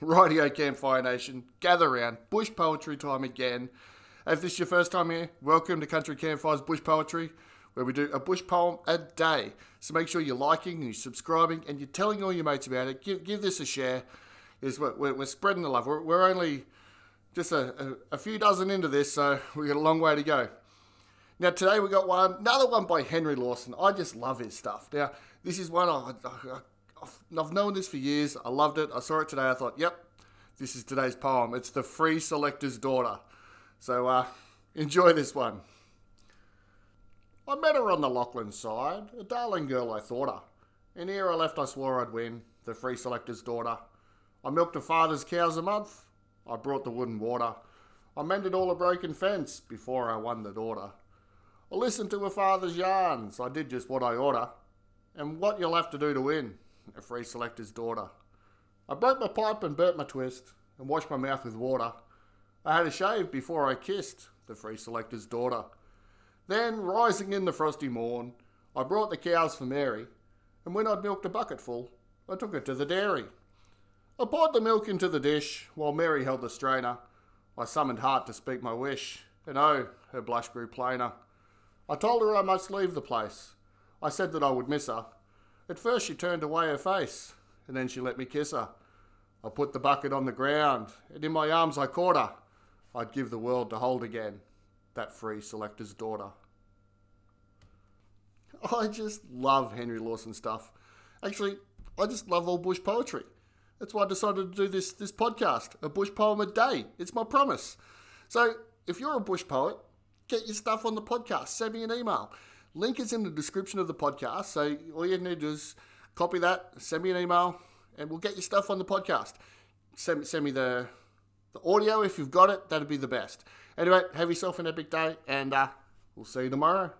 Radio Campfire Nation, gather round, bush poetry time again. If this is your first time here, welcome to Country Campfire's Bush Poetry, where we do a bush poem a day. So make sure you're liking, you're subscribing, and you're telling all your mates about it. Give, give this a share. Is we're, we're, we're spreading the love. We're, we're only just a, a, a few dozen into this, so we've got a long way to go. Now today we got one, another one by Henry Lawson. I just love his stuff. Now this is one I, I, I've known this for years. I loved it. I saw it today. I thought, yep, this is today's poem. It's the Free Selector's Daughter. So uh, enjoy this one. I met her on the Lachlan side, a darling girl I thought her. And ere I left, I swore I'd win, the Free Selector's Daughter. I milked her father's cows a month. I brought the wood and water. I mended all the broken fence before I won the daughter. I listened to her father's yarns. I did just what I oughter. And what you'll have to do to win a free selector's daughter. I broke my pipe and burnt my twist, and washed my mouth with water. I had a shave before I kissed the free selector's daughter. Then, rising in the frosty morn, I brought the cows for Mary, and when I'd milked a bucketful, I took it to the dairy. I poured the milk into the dish, while Mary held the strainer. I summoned heart to speak my wish, and oh, her blush grew plainer. I told her I must leave the place. I said that I would miss her, at first she turned away her face, and then she let me kiss her. I put the bucket on the ground, and in my arms I caught her. I'd give the world to hold again that free selector's daughter. I just love Henry Lawson stuff. Actually, I just love all bush poetry. That's why I decided to do this this podcast, a bush poem a day. It's my promise. So if you're a bush poet, get your stuff on the podcast. Send me an email. Link is in the description of the podcast. So all you need to do is copy that, send me an email, and we'll get your stuff on the podcast. Send, send me the, the audio if you've got it. That'd be the best. Anyway, have yourself an epic day, and uh, we'll see you tomorrow.